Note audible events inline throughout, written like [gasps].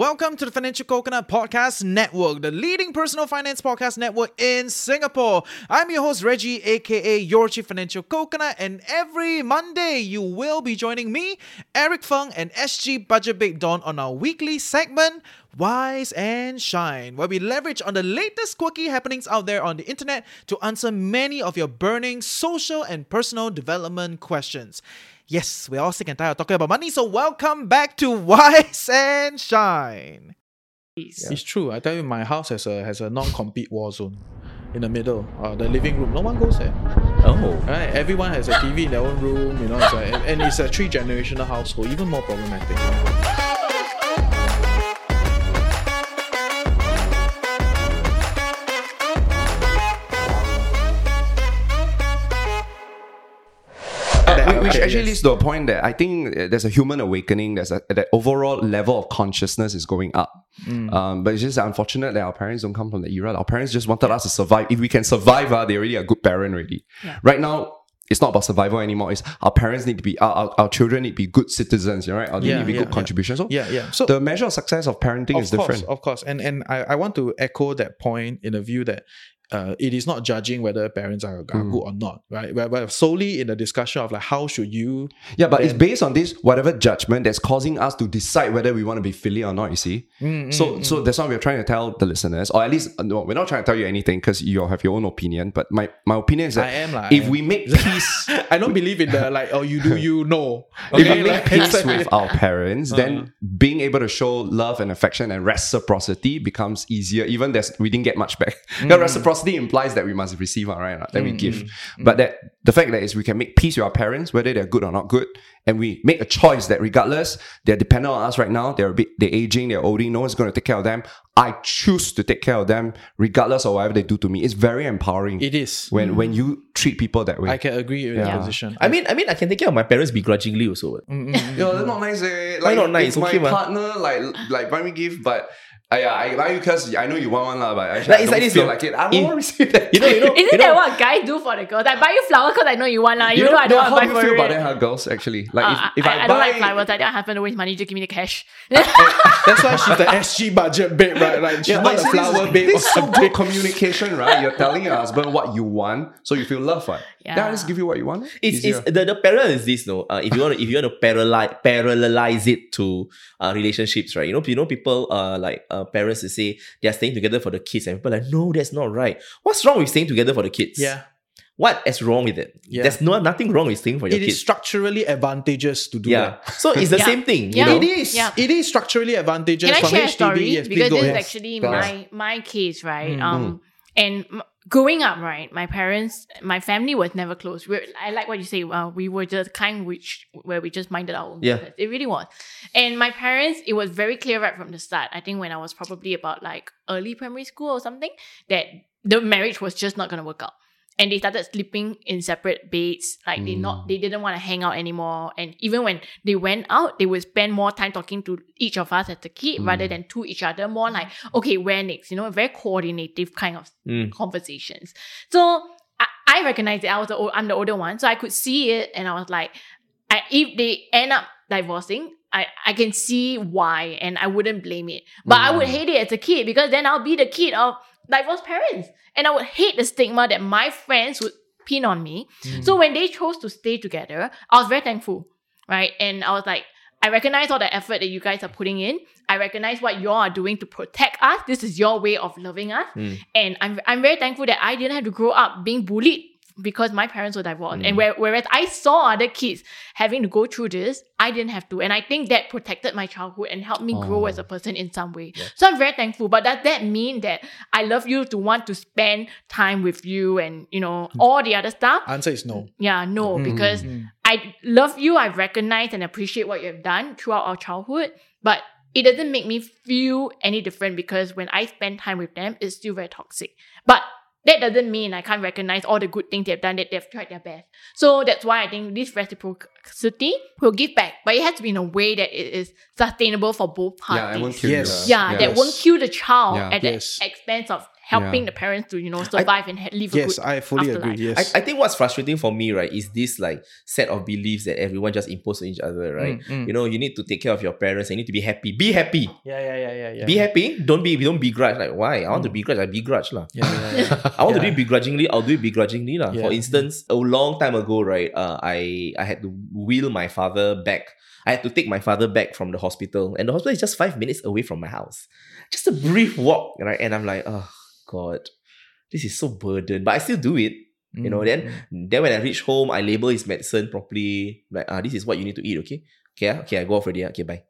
Welcome to the Financial Coconut Podcast Network, the leading personal finance podcast network in Singapore. I'm your host, Reggie, aka your Chief Financial Coconut, and every Monday you will be joining me, Eric Fung, and SG Budget Babe Don on our weekly segment, Wise and Shine, where we leverage on the latest quirky happenings out there on the internet to answer many of your burning social and personal development questions. Yes, we're all sick and tired of talking about money, so welcome back to [laughs] Wise and Shine. It's true. I tell you, my house has a has a non-compete war zone in the middle, uh, the living room. No one goes there. Oh. Right? Everyone has a TV in their own room. You know, it's a, and, and it's a three generational household, even more problematic. Uh, which okay, actually yes. leads to a point that I think uh, there's a human awakening. There's a that overall level of consciousness is going up. Mm. Um, but it's just unfortunate that our parents don't come from the era. Our parents just wanted us to survive. If we can survive, uh, they're already a good parent already. Right now, it's not about survival anymore. It's our parents need to be our, our, our children need to be good citizens, you right? Or they Yeah, need to be yeah, good yeah. contributions. So Yeah, yeah. So the measure of success of parenting of is course, different. Of course, and and I, I want to echo that point in the view that uh, it is not judging whether parents are, are Mm. good or not, right? But, but solely in the discussion of like how should you Yeah, but it's based on this whatever judgment that's causing us to decide whether we want to be filial or not. You see, Mm, so so that's why we're trying to tell the listeners, or at least uh, no, we're not trying to tell you anything because you all have your own opinion. But my my opinion is that I am if we make [laughs] peace, I don't believe in the like oh you do you know. [laughs] if we make peace [laughs] with our parents, Uh-huh. then being able to show love and affection and reciprocity becomes easier. Even there's we didn't get much back. Mm. The reciprocity implies that we must receive, all right? Then we give. But that the fact that is we can make peace with our parents, whether they're good or not good, and we make a choice that regardless they're dependent on us right now, they're a bit they're aging, they're olding, no one's going to take care of them. I choose to take care of them regardless of whatever they do to me. It's very empowering It is. when when you treat people that way. I can agree with Yeah. that position. I mean, I mean, I can take care of my parents begrudgingly also. what. Mm, mm, mm. Yo, that's not nice. Eh. Why Like, not nice? It's my Okay, man. partner like like buy me gift, but uh, yeah, I buy you because I know you want one lah, but actually Like, I it's don't like this, feel like it. I don't In- want to receive that. [laughs] You know, you know, Isn't you that what guys do for the girls? I buy you flowers because I know you want lah. You, You know, I don't yeah, want how to do you feel it. about that, huh, girls? Actually, like Uh, if, if I, I, I buy, don't like flowers. I don't have to waste money. Just give me the cash. [laughs] That's why she's the SG budget babe, right? Like she's yeah, not a flower this, babe. This is so good communication, right? You're telling your husband what you want, so you feel loved, right? Yeah. Then I just give you what you want. it's, Easier. it's the, the parallel is this no uh, if you want to if you want to parallelize parallelize it to uh, relationships right you know you know people uh like uh, parents to say they're staying together for the kids and people are like no that's not right what's wrong with staying together for the kids Yeah. what is wrong with it Yeah. there's no nothing wrong with staying for your It is kids structurally advantageous to do yeah that. so it's the Yeah. same thing you Yeah. know It is. Yeah. It is structurally advantageous Can I from share a HDB. story? Yes, because this is actually my ahead. my case, right? Mm. Um, and m- growing up, right, my parents, my family was never close. We're, I like what you say. Well, we were the kind which where we just minded our own Yeah. business. It really was. And my parents, it was very clear right from the start. I think when I was probably about like early primary school or something, that the marriage was just not gonna work out. And they started sleeping in separate beds. Like they not they mm. didn't want to hang out anymore. And even when they went out, they would spend more time talking to each of us as a kid mm. rather than to each other. More like, okay, where next? You know, very coordinative kind of Mm. conversations. So I, I recognized it. I was the old, I'm the older one, so I could see it, and I was like, I, if they end up divorcing, I, I can see why, and I wouldn't blame it. But I would mm. hate it as a kid because then I'll be the kid of divorced parents, and I would hate the stigma that my friends would pin on me. So when they chose to stay together, I was very thankful, right? And I was like. I recognize all the effort that you guys are putting in. I recognize what you all are doing to protect us. This is your way of loving us. Mm. And I'm, I'm very thankful that I didn't have to grow up being bullied because my parents were divorced. And where, whereas I saw other kids having to go through this, I didn't have to. And I think that protected my childhood and helped me grow Oh. as a person in some way. So I'm very thankful. But does that mean that I love you to want to spend time with you and, you know, all the other stuff? Answer is no. Yeah, no, Mm, because mm. I love you. I recognize and appreciate what you have done throughout our childhood, but it doesn't make me feel any different because when I spend time with them, it's still very toxic. But that doesn't mean I can't recognize all the good things they've done, that they've tried their best. So that's why I think this reciprocity will give back, but it has to be in a way that it is sustainable for both parties. yeah, I won't kill Yes. you. Yeah, Yeah. that won't kill the child Yeah. at the expense of helping Yeah. the parents to you know survive and ha- live a Yes, good I fully afterlife. agree. Yes. I, I think what's frustrating for me, right, is this like set of beliefs that everyone just impose on each other, right? Mm, mm. You know, you need to take care of your parents. You need to be happy. Be happy. yeah, yeah, yeah, yeah, yeah. Be happy. Don't be. Don't begrudge. Like why? I want to begrudge. I begrudge lah. Yeah, yeah, yeah. [laughs] I want to Yeah. do it begrudgingly. I'll do it begrudgingly lah. Yeah. For instance, a long time ago, right, uh, I I had to wheel my father back. I had to take my father back from the hospital, and the hospital is just five minutes away from my house. Just a brief walk, right? And I'm like, oh god, this is so burdened, but I still do it. You know, Mm, then mm. then when I reach home, I label his medicine properly. Like, ah, this is what you need to eat. Okay, okay, ah, okay. I go off already. ah, Okay, bye.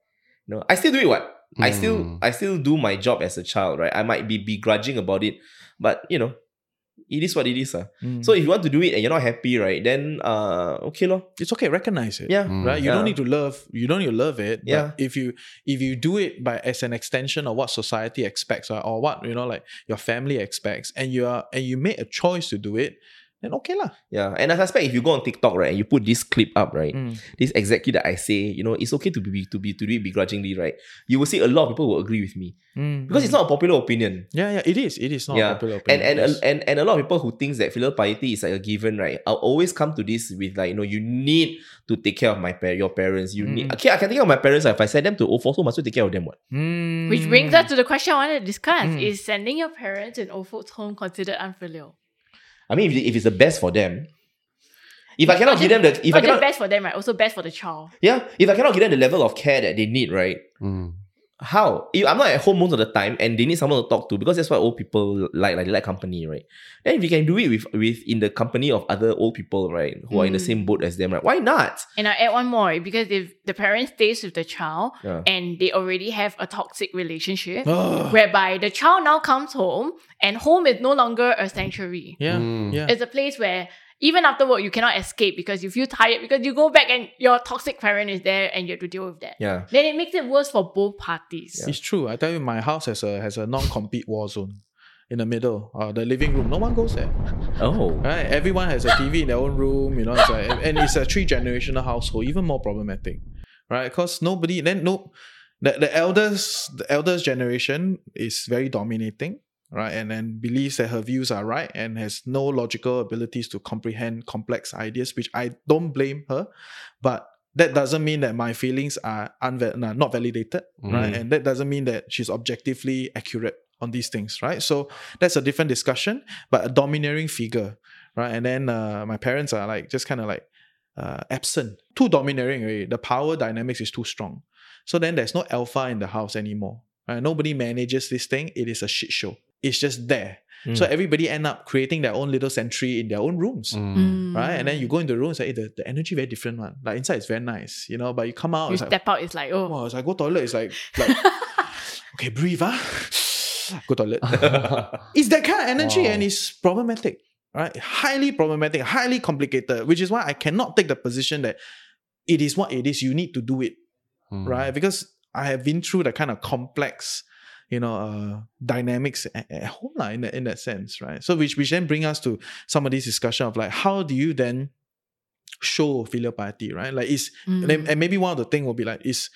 You know, I still do it. What? I still Mm. I still do my job as a child, right? I might be begrudging about it, but you know, it is what it is. ah. Mm. So if you want to do it and you're not happy, right, then uh okay lor. it's okay. Recognize it. Yeah. Mm. right you Yeah. don't need to love you don't need to love it but Yeah. if you if you do it by as an extension of what society expects or, or what you know like your family expects and you are and you made a choice to do it then okay lah Yeah. And I suspect if you go on TikTok, right, and you put this clip up, right, Mm. this exactly that I say, you know, it's okay to be to be to do it begrudgingly, right? You will see a lot of people will agree with me. Mm. Because it's not a popular opinion. yeah yeah it is it is not yeah. a popular and opinion. and, yes. and and a lot of people who thinks that filial piety is like a given, right? I'll always come to this with like, you know, you need to take care of my par- your parents. You need Mm. okay, I can take care of my parents. If I send them to old folks home, I must take care of them. What? Mm. Which brings us to the question I wanted to discuss: Mm. Is sending your parents in old folks' home considered unfilial? I mean, if, if it's the best for them, if I cannot Not give them the, if I Not just cannot, best for them, right? Also best for the child. yeah, if I cannot give them the level of care that they need, right? Mm. How? If I'm not at home most of the time, and they need someone to talk to because that's what old people like. Like they like company, right? Then if you can do it with with in the company of other old people, right, who are in the Mm. same boat as them, right? Why not? And I add one more because if the parent stays with the child Yeah. and they already have a toxic relationship, [gasps] whereby the child now comes home and home is no longer a sanctuary. yeah Mm. yeah It's a place where even after work you cannot escape because you feel tired because you go back and your toxic parent is there and you have to deal with that. Yeah. Then it makes it worse for both parties. Yeah. It's true. I tell you, my house has a has a non-compete war zone in the middle. Uh, the living room. No one goes there. Oh. Right? Everyone has a TV in their own room. You know, it's like, and it's a three generational household. Even more problematic, right? Because nobody then no, the the elders the elders generation is very dominating. Right, and then believes that her views are right and has no logical abilities to comprehend complex ideas, which I don't blame her. But that doesn't mean that my feelings are nah, not validated, right? Mm. And that doesn't mean that she's objectively accurate on these things, right? So that's a different discussion, but a domineering figure, right? And then uh, my parents are like just kind of like uh, absent, too domineering. Already. The power dynamics is too strong. So then there's no alpha in the house anymore. Right? Nobody manages this thing. It is a shit show. It's just there. So Mm. everybody end up creating their own little sanctuary in their own rooms. Mm. Mm. Right, and then you go into the room and say, hey, the, the energy very different one. Like inside it's very nice, you know. But you come out, You it's like, step out, it's like, oh, wow, it's like go toilet. It's like, like [laughs] okay, breathe, ah. [laughs] go toilet. [laughs] it's that kind of energy, Wow. and it's problematic, right? Highly problematic, highly complicated. Which is why I cannot take the position that it is what it is. You need to do it, Mm. right? Because I have been through the kind of complex, you know, uh, dynamics at, at home, lah, in that in that sense, right? So which which then bring us to some of this discussion of like how do you then show filial piety, right? Like is mm. and, and maybe one of the thing will be like is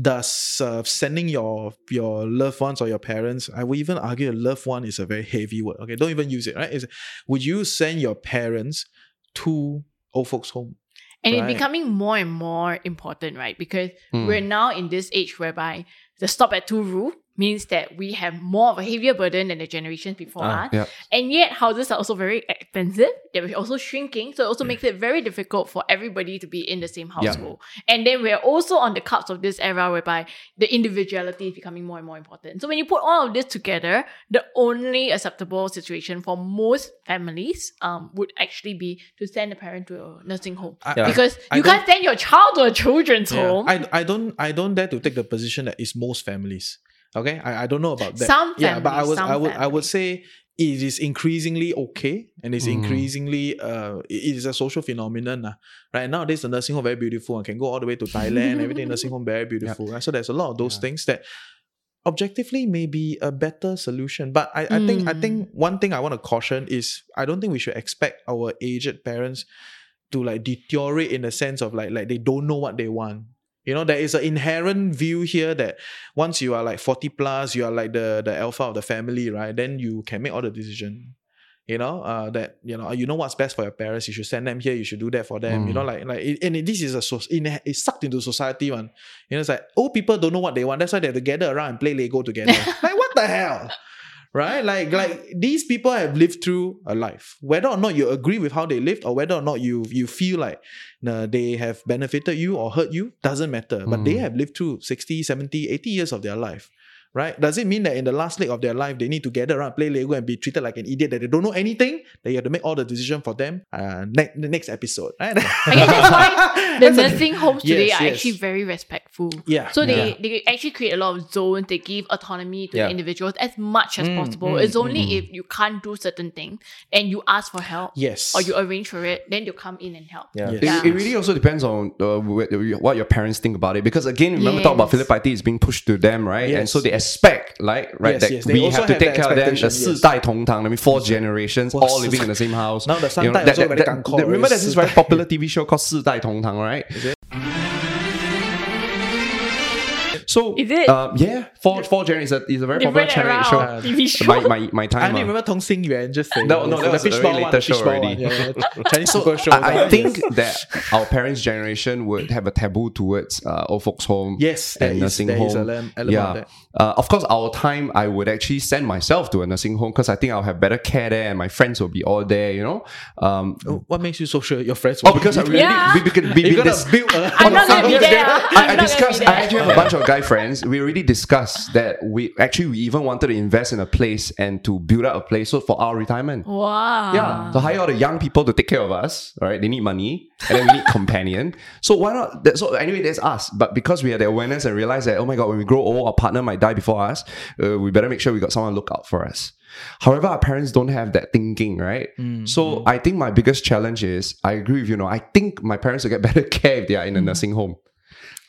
does uh, sending your your loved ones or your parents i would even argue a loved one is a very heavy word okay don't even use it right is would you send your parents to old folks home And Right. it's becoming more and more important, right? Because Mm. we're now in this age whereby the stop at two rule means that we have more of a heavier burden than the generations before Ah, us. yeah. And yet houses are also very expensive. They're also shrinking. So it also makes it very difficult for everybody to be in the same Yeah. household. And then we're also on the cusp of this era whereby the individuality is becoming more and more important. So when you put all of this together, the only acceptable situation for most families um, would actually be to send a parent to a nursing home. I- Yeah. Because I you don't- can't send your child to a children's Yeah. home. I, I don't I don't dare to take the position that it's most families okay I, I don't know about that Some yeah but I families, was I would I would say it is increasingly okay and it's Mm. increasingly uh it is a social phenomenon lah. right nowadays the nursing home very beautiful and can go all the way to Thailand everything in nursing home very [laughs] beautiful right? so there's a lot of those Yeah. things that objectively may be a better solution but I, I think I Mm. think one thing I want to caution is I don't think we should expect our aged parents to like deteriorate in the sense of like like they don't know what they want You know, there is an inherent view here that once you are like 40 plus, you are like the, the alpha of the family, right? Then you can make all the decision. You know, uh, that you know, you know what's best for your parents. You should send them here. You should do that for them. You know, like like, it, and it- this is a source. In it's sucked into society, one. You know, it's like old people don't know what they want. That's why they have to gather around and play Lego together. [laughs] like what the hell? Right? Like like these people have lived through a life. Whether or not you agree with how they lived, or whether or not you you feel like uh, they have benefited you or hurt you, doesn't matter. But they have lived through 60, 70, 80 years of their life. Right? Does it mean that in the last leg of their life they need to gather around, play Lego, and be treated like an idiot that they don't know anything? That you have to make all the decision for them. Uh, ne- the next episode, right? I [laughs] guess that's why the That's a- nursing homes today Yes, are yes. actually very respectful. Yeah, So they, yeah. they actually create a lot of zones. They give autonomy to Yeah. the individuals as much as Mm, possible. mm, it's only if you can't do certain things and you ask for help yes. or you arrange for it, then you come in and help. Yeah. Yes. It, it really also depends on uh, what your parents think about it. Because again, remember talk about Yes. filial piety is being pushed to them, right? And so they expect, like, right, Yes, that yes. They we also have to have take that care of them. The expectation, yes. 四代同堂, I mean, four generations, Wow, all living in the same house. Now the You know, 三代that- also that- very that- gangko, Remember there's this very 四[laughs] 代 popular TV show called 四代同堂, right? So Is it? Uh, yeah, four four generations is a, is a very popular Different channel show. of TV show. My my my I time. only uh. remember Tong Xing Yuan just saying. No, no, It's that the was a very later show fishball already. yeah, yeah. [laughs] Chinese super show. I, I think that our parents' generation would have a taboo towards uh, old folks' home. Yes, there and is- nursing there home. is a element yeah. of. Uh, of course, our time, I would actually send myself to a nursing home because I think I'll have better care there, and my friends will be all there. You know. Um, What makes you so sure your friends? Will oh, will because I be really Yeah. we, we could be, You're be gonna this. build a. I'm not gonna be there. I'm I, I not gonna discussed. be I there. actually have a bunch of guy friends. We already discussed that we actually we even wanted to invest in a place and to build up a place so for our retirement. Wow. Yeah, to hire all the young people to take care of us, right? They need money and then we need [laughs] companion. So why not? That, so anyway, that's us. But because we had the awareness and realized that, oh my God, when we grow old, our partner might die before us, uh, we better make sure we got someone to look out for us. However, our parents don't have that thinking, right? Mm, so mm. I think my biggest challenge is, I agree with you, know, I think my parents will get [laughs] better care if they are in a mm. nursing home.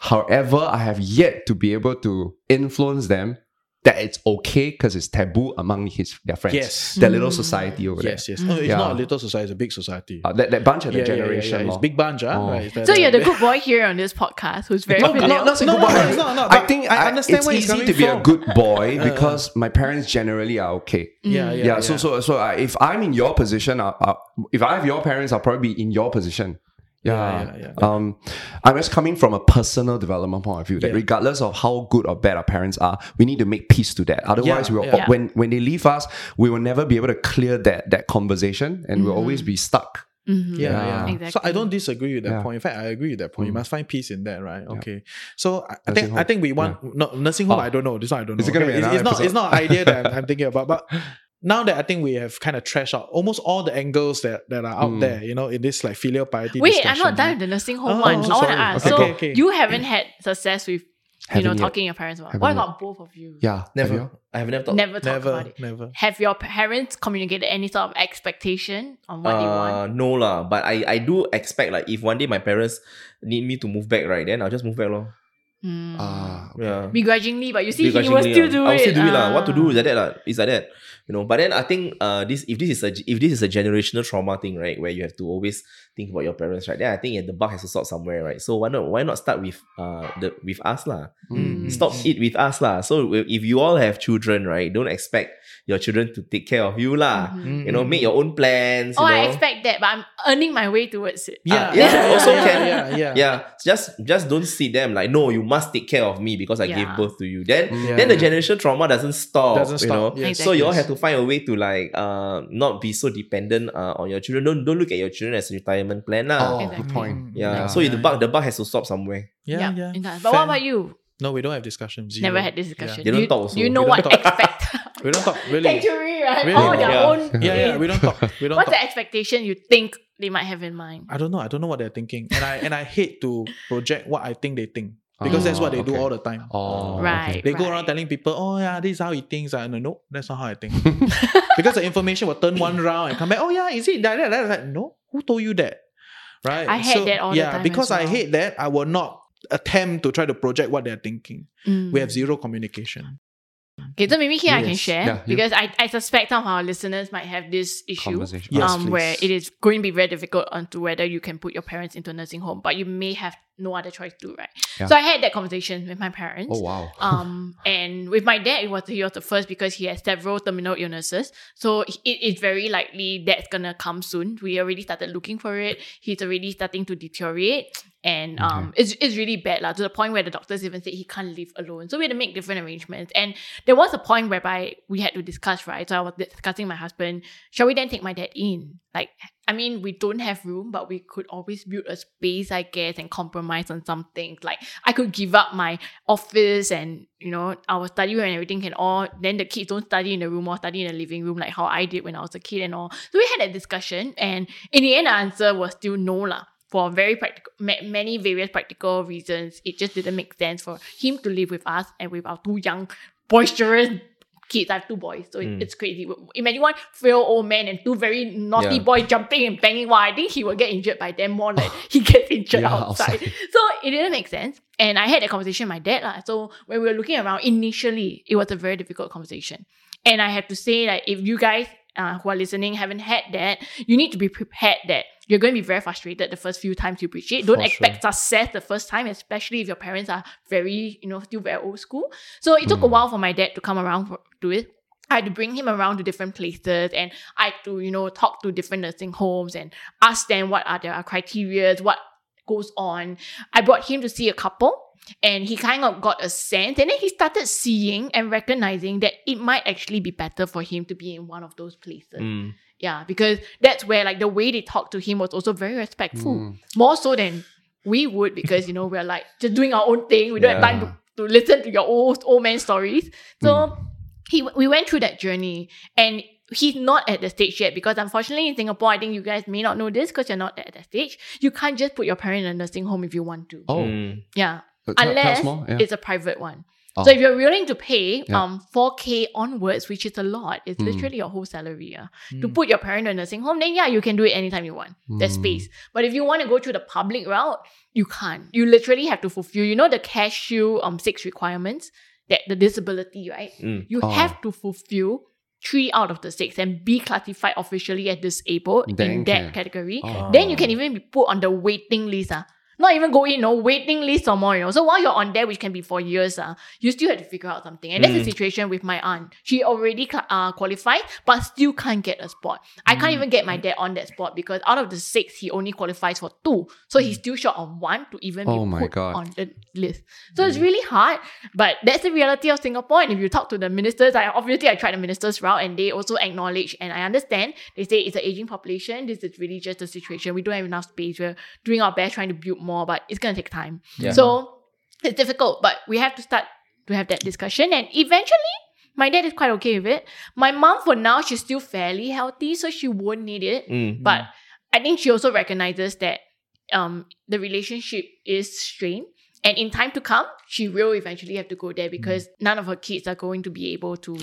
However, I have yet to be able to influence them that it's okay because it's taboo among his their friends. Yes. Their little society over Yes, there. yes. No, it's Yeah. not a little society; it's a big society. Uh, that, that bunch of Yeah, the yeah, yeah, generation. yeah, It's lor. big bunch. Oh. Right, it's that- So you're the good boy here on this podcast who's very No, filial. not, not saying No, good no, no, I think I I understand it's where he's easy coming to be a good boy uh-huh. because my parents generally are okay. Yeah, yeah, Yeah, so so so I, if I'm in your position, I, I, if I have your parents, I'll probably be in your position. Yeah, Yeah, yeah, yeah. Um, I'm just coming from a personal development point of view that Yeah. regardless of how good or bad our parents are, we need to make peace to that. Otherwise, Yeah, we'll yeah. when when they leave us, we will never be able to clear that that conversation, and we'll always be stuck. Mhm. Yeah, Yeah. yeah. So I don't disagree with that Yeah. point. In fact, I agree with that point. You Mm. must find peace in that, right? Okay. So I, I Nursing think I think we want no nursing home. Oh. I don't know. This one I don't know. Is it gonna okay? be it's, another it's not. It's not an idea that I'm, I'm thinking about, but. [laughs] Now that I think we have kind of trashed out almost all the angles that, that are out Mm. there, you know, in this like filial piety. Wait, I'm not done right? with the nursing home Oh, one. oh, I want to ask. Okay, so okay, okay. you haven't had success with, you know, Haven't yet. talking to your parents about. Haven't What yet. about both of you? Yeah, Have Never. you? I have never thought. Never talked Never, about it. never. Have your parents communicated any sort of expectation on what they want? Uh, no lah, but I, I do expect like if one day my parents need me to move back, right, then I'll just move back lor. Hmm. Ah, Yeah. Begrudgingly, but you see, he will still lah. do I will it. still do it lah. What to do Ah. is like that lah. It's like that. You know. But then I think uh this if this is a if this is a generational trauma thing, right, where you have to always think about your parents, right? Then I think the buck has to start somewhere, right? So why not why not start with uh the with us lah? Mm. Stop it with us lah. So if you all have children, right, don't expect your children to take care of you lah. Mhm. You know, make your own plans. Oh, you I expect that, but I'm earning my way towards it. Yeah, Ah, yeah, yeah, also yeah, can. Yeah, yeah. Yeah, just just don't see them like no, you must take care of me because I gave birth to you. Then Yeah. then the generation trauma doesn't stop. Doesn't You stop, know? yes. So you all Exactly. have to find a way to like uh not be so dependent uh, on your children. Don't don't look at your children as a retirement plan lah. Oh, Exactly. good point. Yeah. Yeah, So yeah, the buck the buck has to stop somewhere. Yeah, Yup, yeah. it does. But what about you? No, we don't have discussions. Zero. Never had this discussion. They don't you, talk also. You know We what don't talk. expect. [laughs] We don't talk really. Sanctuary, right? Really? All their Yeah. own. Yeah, yeah. We don't talk. We don't What's talk. the expectation you think they might have in mind? I don't know. I don't know what they're thinking, and I and I hate to project what I think they think because that's what they do all the time. Oh, Right. okay. They go right. around telling people, "Oh yeah, this is how he thinks." I no, no, that's not how I think. [laughs] because the information will turn one round and come back. Oh yeah, is it that? that, that? Like, no, who told you that? Right. I hate that all the yeah, time because as I hate that, I will not attempt to try to project what they're thinking. Mm. We have zero communication. Okay, so maybe here I can share Yeah, because I, I suspect some of our listeners might have this issue. Conversation. Yes, um, where it is going to be very difficult onto whether you can put your parents into a nursing home, but you may have no other choice to, right? Yeah. So I had that conversation with my parents. Oh wow. [laughs] Um, and with my dad, it was he was the first because he has several terminal illnesses. So it is very likely that's gonna come soon. We already started looking for it. He's already starting to deteriorate. And um, it's, it's really bad lah, to the point where the doctors even said he can't live alone. So we had to make different arrangements. And there was a point whereby we had to discuss, right? So I was discussing my husband, shall we then take my dad in? Like, I mean, we don't have room, but we could always build a space, I guess, and compromise on some things. Like, I could give up my office and, you know, our study room and everything can all, then the kids don't study in the room or study in the living room like how I did when I was a kid and all. So we had that discussion. And in the end, the answer was still no lah for very practical, ma- many various practical reasons, it just didn't make sense for him to live with us and with our two young, boisterous kids. I have two boys, so Mm. it's crazy. Imagine one frail old man and two very naughty Yeah. boys jumping and banging. Wow, I think he will get injured by them more than [sighs] he gets injured Yeah, outside. outside. [laughs] So it didn't make sense. And I had a conversation with my dad. lah. So when we were looking around, initially, it was a very difficult conversation. And I have to say that if you guys uh, who are listening haven't had that, you need to be prepared that you're going to be very frustrated the first few times you preach it. Don't For expect success the first time, especially if your parents are very, you know, still very old school. So it took a while for my dad to come around for, to it. I had to bring him around to different places and I had to, you know, talk to different nursing homes and ask them what are their criteria, what goes on. I brought him to see a couple and he kind of got a sense and then he started seeing and recognizing that it might actually be better for him to be in one of those places. Mm. Yeah, because that's where like the way they talked to him was also very respectful. Mm. More so than we would because you know we're like just doing our own thing. We don't have time to, to listen to your old old man stories. So he we went through that journey and he's not at the stage yet because unfortunately in Singapore, I think you guys may not know this because you're not at that stage. You can't just put your parent in a nursing home if you want to. Oh, Mm. Yeah. Tell- tell us Unless yeah. it's a private one. Oh. So if you're willing to pay Yeah. um 4k onwards, which is a lot, it's Mm. literally your whole salary. Yeah. To Mm. put your parent in a nursing home, then yeah, you can do it anytime you want. There's Mm. space. But if you want to go through the public route, you can't. You literally have to fulfill, you know, the CareShield um six requirements, that the disability, right? Mm. You Oh. have to fulfill three out of the six and be classified officially as disabled Then in that can. category. Oh. Then you can even be put on the waiting list. Ah. Not even go in, no waiting list or more, you know. So while you're on there, which can be for years, uh, you still have to figure out something. And that's the Mm. situation with my aunt. She already uh, qualified, but still can't get a spot. I can't even get my dad on that spot because out of the six, he only qualifies for two. So he's still short of one to even Oh be put God. on the list. So it's really hard, but that's the reality of Singapore. And if you talk to the ministers, I obviously I tried the ministers route and they also acknowledge and I understand. They say it's an aging population. This is really just the situation. We don't have enough space. We're doing our best trying to build more, but it's gonna take time. Yeah. So it's difficult, but we have to start to have that discussion. And eventually, my dad is quite okay with it. My mom, for now, she's still fairly healthy, so she won't need it. Mm. But I think she also recognizes that um the relationship is strained. And in time to come, she will eventually have to go there because none of her kids are going to be able to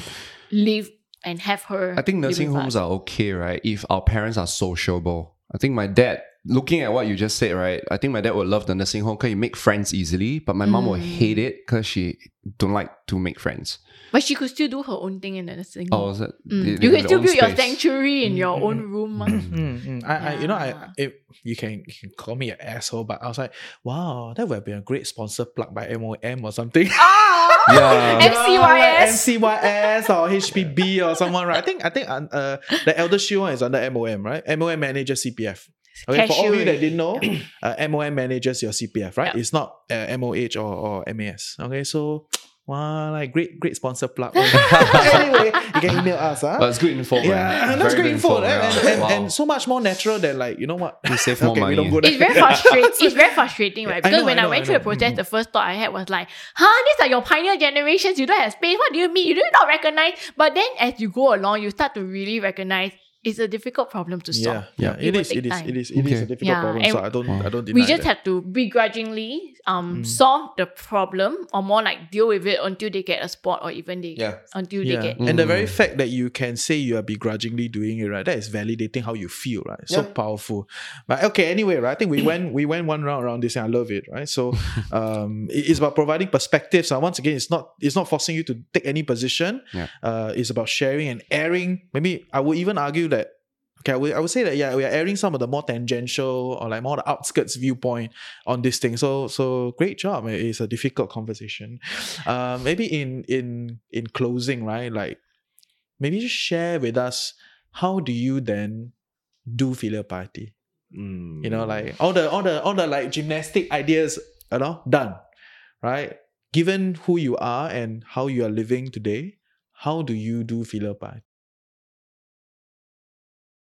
live and have her. I think nursing homes are okay, right? If our parents are sociable. I think my dad, looking at what you just said, right? I think my dad would love the nursing home because you make friends easily, but my mom will Mm. hate it because she don't like to make friends. But she could still do her own thing in the nursing home. Oh, is it? Mm. they- they you can still own build your sanctuary in your Mm, own mm, room. ah. Mm, mm. I, I, you know, I, if you can, you can call me an asshole, but I was like, wow, that would have been a great sponsor plug by MOM or something. Ah! [laughs] Yeah. [laughs] MCYS. MCYS or HPB or someone, right? I think I think uh, uh, the Elder Shield one is under MOM, right? MOM manages CPF. Okay, for all of you that didn't know, [clears throat] uh, MOM manages your CPF, right? Yeah. It's not uh, MOH or, or MAS. Okay, so [tsk] wow, like great, great sponsor plug. [laughs] [laughs] anyway, you can email us, huh? But it's good info, yeah, right? that's Very great good info, right? and, and, Wow. and so much more natural than like you know what? We save [laughs] more okay, money. we don't go there. It's very frustrating. it's very frustrating, right? I Because know, when I I, went I through the know. process, Mhm. the first thought I had was like, huh, these are your pioneer generations. You don't have space. What do you mean? You do not recognize. But then as you go along, you start to really recognize it's a difficult problem to solve. Yeah, yeah, It it will is, take it is, time. it is, it is Okay. a difficult Yeah, problem. and So I don't, I don't deny we just that. have to begrudgingly um Mm. solve the problem or more like deal with it until they get a spot or even they Yeah. until yeah. they get And the very Mm. fact that you can say you are begrudgingly doing it, right? That is validating how you feel, right? So powerful. But okay, anyway, right? I think we went we went one round around this and I love it, right? So [laughs] um it's about providing perspectives. And once again, it's not it's not forcing you to take any position. Yeah. Uh it's about sharing and airing. Maybe I would even argue that Okay, I would, I would say that yeah, we are airing some of the more tangential or like more the outskirts viewpoint on this thing. So so great job. It's a difficult conversation. [laughs] Uh, maybe in in in closing, right? Like maybe just share with us how do you then do filial piety? Mm. You know, like all the all the all the like gymnastic ideas, you know, done. Right? Given who you are and how you are living today, how do you do filial piety?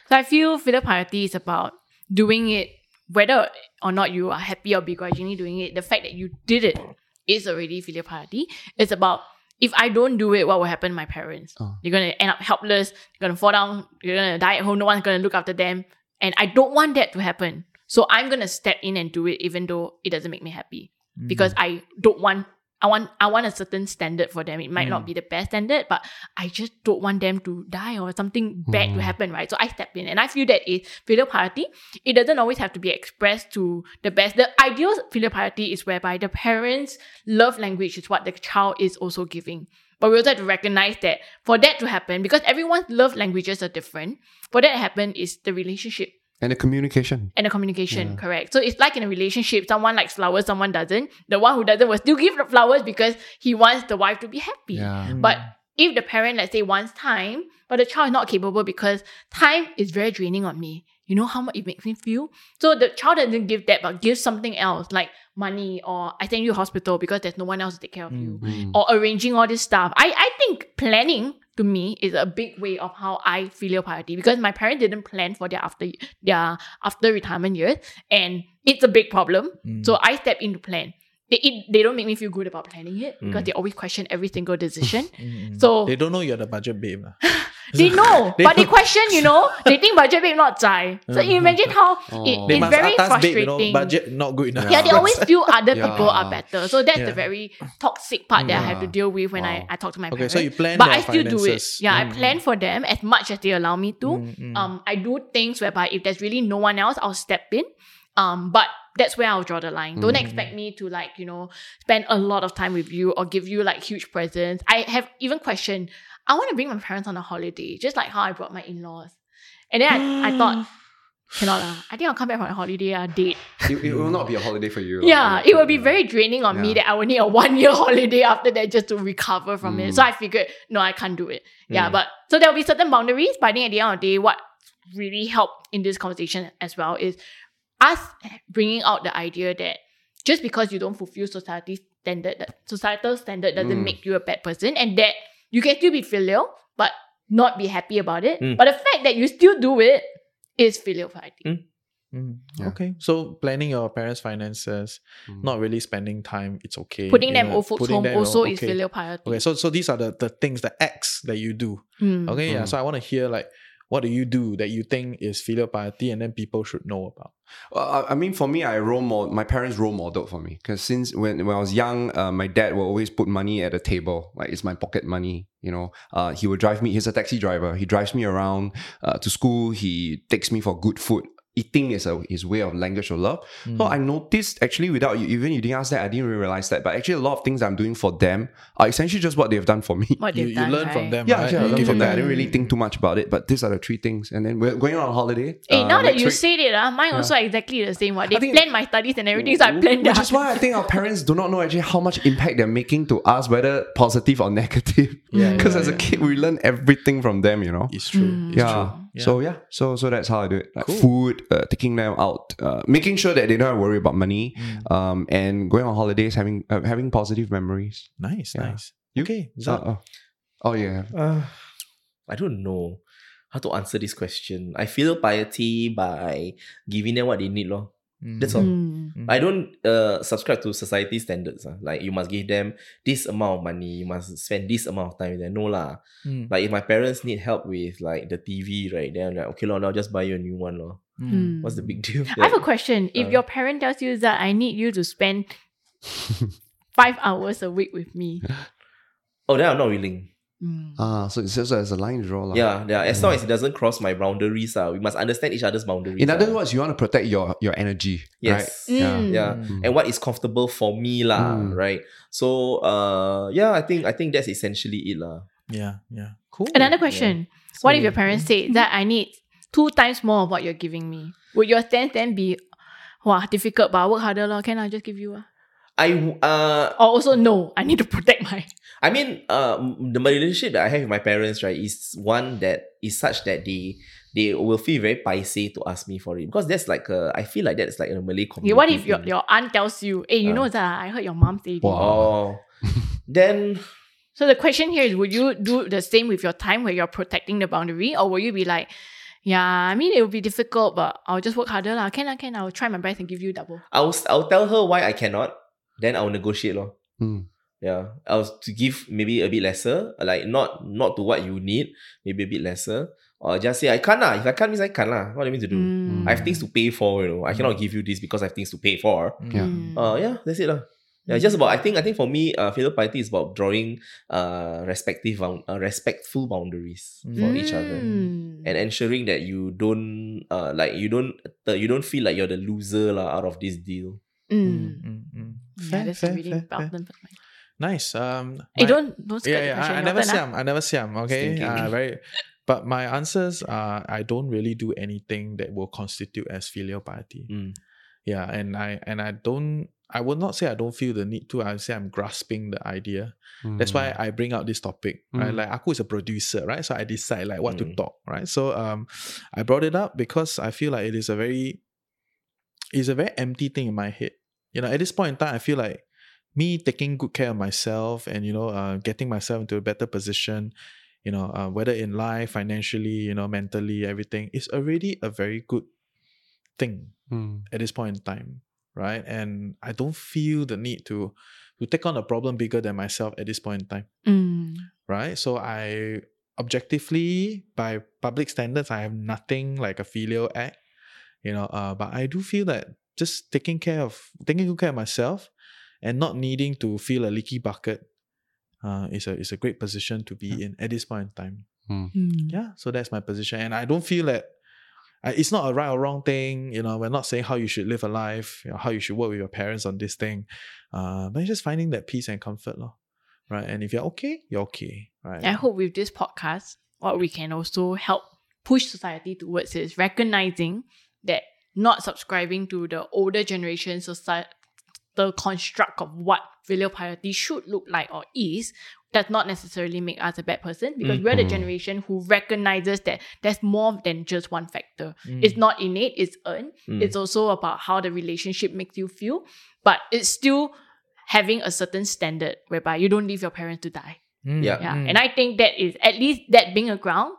So I feel filial piety is about doing it, whether or not you are happy or begrudgingly doing it. The fact that you did it is already filial piety. It's about if I don't do it, what will happen to my parents? Oh. They're gonna end up helpless. You're gonna fall down. You're gonna die at home. No one's gonna look after them, and I don't want that to happen. So I'm gonna step in and do it, even though it doesn't make me happy, mm. because I don't want. I want I want a certain standard for them. It might not mm. be the best standard, but I just don't want them to die or something bad to mm. happen, right? So I step in, and I feel that is filial piety. It doesn't always have to be expressed to the best. The ideal filial piety is whereby the parents' love language is what the child is also giving. But we also have to recognize that for that to happen, because everyone's love languages are different, for that to happen is the relationship And the communication. and the communication, correct? So it's like in a relationship, someone likes flowers, someone doesn't. The one who doesn't will still give the flowers because he wants the wife to be happy. Yeah. Mm. But if the parent, let's say, wants time, but the child is not capable because time is very draining on me. You know how much it makes me feel? So the child doesn't give that, but gives something else, like money or I send you to hospital because there's no one else to take care of you. Mm. Mm. Or arranging all this stuff. I, I think planning to me is a big way of how I filial piety because my parents didn't plan for their after their after retirement years and it's a big problem. Mm. So I step in to plan. They, it, they don't make me feel good about planning it because they always question every single decision. [laughs] So They don't know you're the budget babe. lah. [laughs] they know, [laughs] They but they question, you know, they think budget babe not zai. So you imagine how Oh. They it's very atas babe, frustrating. you know, budget not good enough. yeah, they always feel other people are better. So that's Yeah. the very toxic part that I have to deal with when I, Wow. I talk to my Okay, parents. so you plan but their I still do it. finances. Yeah, Mm, I plan for them as much as they allow me to. Mm, Um, I do things whereby if there's really no one else, I'll step in. Um, but that's where I'll draw the line. Don't expect me to like, you know, spend a lot of time with you or give you like huge presents. I have even questioned, I want to bring my parents on a holiday, just like how I brought my in-laws. And then I, I thought, [gasps] cannot lah. I think I'll come back from a holiday, uh, date. It, it will not be a holiday for you. [laughs] Yeah, it will be very draining on me that I will need a one year [laughs] holiday after that just to recover from it. So I figured, no, I can't do it. Yeah, Mm. but so there will be certain boundaries, but I think at the end of the day, what really helped in this conversation as well is us bringing out the idea that just because you don't fulfill society's standard, that societal standard doesn't Mm. make you a bad person, and that you can still be filial, but not be happy about it. Mm. But the fact that you still do it is filial piety. Mm, Yeah. Okay, so planning your parents' finances, Mm. not really spending time, it's okay. Putting you them know, old folks home them, also okay. is filial piety. Okay, so so these are the, the things, the acts that you do. Mm. Okay, yeah. Mm. So I want to hear like what do you do that you think is filial piety and then people should know about. Well, I mean, for me, I role model, my parents role modeled for me because since when, when I was young, uh, my dad will always put money at the table, like it's my pocket money. You know, uh, he would drive me. He's a taxi driver. He drives me around uh, to school. He takes me for good food. Eating is a his way of language of love. So I noticed actually, without you, even you didn't ask that, I didn't really realize that. But actually, a lot of things I'm doing for them are essentially just what they've done for me. What You, they've you done, learn from right? them, Yeah, right? actually, I learned give from it that. I didn't really think too much about it, but these are the three things. And then we're going on holiday. Hey, uh, now that you week. said it, uh, mine also exactly the same one. They I plan my studies and everything, so I plan that. Which that. is why I think our parents do not know actually how much impact they're making to us, whether positive or negative. Because [laughs] yeah, as a kid, we learn everything from them, you know. It's true. It's yeah. true. Yeah. So yeah, so so that's how I do it. Like Cool. food, uh, taking them out, uh, making sure that they don't worry about money, Mm. um, and going on holidays, having uh, having positive memories. Nice, Yeah. nice. You- okay, Uh, oh. oh yeah. I don't know how to answer this question. I feel piety by giving them what they need, lor. Mm. That's all. Mm. I don't uh, subscribe to society standards. ah. Like you must give them this amount of money, you must spend this amount of time with them. No lah. Mm. Like if my parents need help with like the TV, right? Then I'm like, okay, lor, I'll just buy you a new one, lor. Mm. What's the big deal? I have a [laughs] Like, question. If uh, your parent tells you that I need you to spend [laughs] five hours a week with me, oh, then I'm not willing. Mm. Ah, so it's just as a line draw. lah. Yeah, yeah. As long as it doesn't cross my boundaries, uh, we must understand each other's boundaries. In other ah. words, you want to protect your your energy, Yes. right? Yeah. Mm. yeah Mm. and what is comfortable for me lah Mm. right so uh yeah i think i think that's essentially it lah Yeah, yeah. Cool. Another question. What if your parents say that I need two times more of what you're giving me, would your stance then be, wow, difficult, but I work harder, lor. can I just give you a? I uh Or also, no, I need to protect my. [laughs] I mean, uh, the relationship that I have with my parents, right, is one that is such that they they will feel very paiseh to ask me for it because that's like a, I feel like that's like a Malay community. Okay, what if your, your aunt tells you, hey, you Uh. know that I heard your mom say this. Wow. oh, [laughs] then So the question here is, would you do the same with your time where you're protecting the boundary, or will you be like, yeah, I mean it will be difficult, but I'll just work harder lah. Can I can I'll try my best and give you double. I'll I'll tell her why I cannot. Then I'll negotiate lor. Mm. Yeah, I'll to give maybe a bit lesser, like not not to what you need, maybe a bit lesser, or just say I can't lah. If I can't, means I can't lah. What do you mean to do? Mm. I have things to pay for, you know. I cannot give you this because I have things to pay for. Yeah. Mm. Uh, yeah, that's it lah. Yeah, just about. I think. I think for me, uh, filial piety is about drawing uh respective, bound- uh, respectful boundaries for each other, Mm. and ensuring that you don't uh like you don't uh, you don't feel like you're the loser lah out of this deal. Mm. Mm, mm. Yeah, that's fair, a really fair, fair. important point. Nice. Um, Hey, don't don't yeah, yeah. I, I never ah. siam. I never see siam. Okay. Uh, very. But my answers are I don't really do anything that will constitute as filial piety. Mm. Yeah, and I and I don't. I will not say I don't feel the need to. I would say I'm grasping the idea. That's why Mm. I bring out this topic, right? Mm. Like Aku is a producer, right? So I decide like what to Mm. talk, right? So um, I brought it up because I feel like it is a very, it's a very empty thing in my head. You know, at this point in time, I feel like me taking good care of myself and you know, uh, getting myself into a better position, you know, uh, whether in life, financially, you know, mentally, everything is already a very good thing Mm. at this point in time, right? And I don't feel the need to to take on a problem bigger than myself at this point in time, Mm. right? So I objectively, by public standards, I have nothing like a filial act, you know. Uh, but I do feel that just taking care of taking good care of myself and not needing to feel a leaky bucket, uh, is a is a great position to be in at this point in time. Mm. Yeah, so that's my position, and I don't feel that uh, it's not a right or wrong thing. You know, we're not saying how you should live a life, you know, how you should work with your parents on this thing, uh, but it's just finding that peace and comfort, lor. right? And if you're okay, you're okay, right? I hope with this podcast, what we can also help push society towards is recognizing that not subscribing to the older generation society the construct of what filial piety should look like or is does not necessarily make us a bad person because we're the Mhm. generation who recognizes that there's more than just one factor. Mm. It's not innate, it's earned. Mm. It's also about how the relationship makes you feel, but it's still having a certain standard whereby you don't leave your parents to die. Mm, Yeah. Yeah. mm. And I think that is at least that being a ground.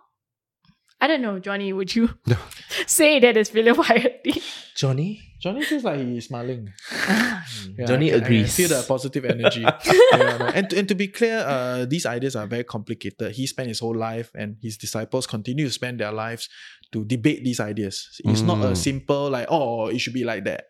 I don't know, Johnny, would you [laughs] say that is filial [laughs] piety? Johnny, Johnny feels like he's smiling. [laughs] Yeah, Johnny I can- I can agrees. feel the positive energy. Yeah, no. and, and to be clear, uh, these ideas are very complicated. He spent his whole life, and his disciples continue to spend their lives to debate these ideas. It's not a Mm. simple like, oh, it should be like that,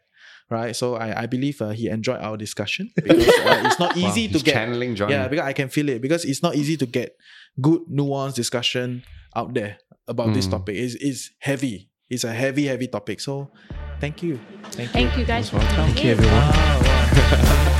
right? So I, I believe uh, he enjoyed our discussion because uh, it's not Wow, easy to he's get. channeling Johnny. Yeah, because I can feel it because it's not easy to get good nuanced discussion out there about this Mm. topic. It's, it's heavy. It's a heavy, heavy topic. So thank you. Thank you. Thank you guys for welcome. Thank you, everyone. Wow, wow. [laughs]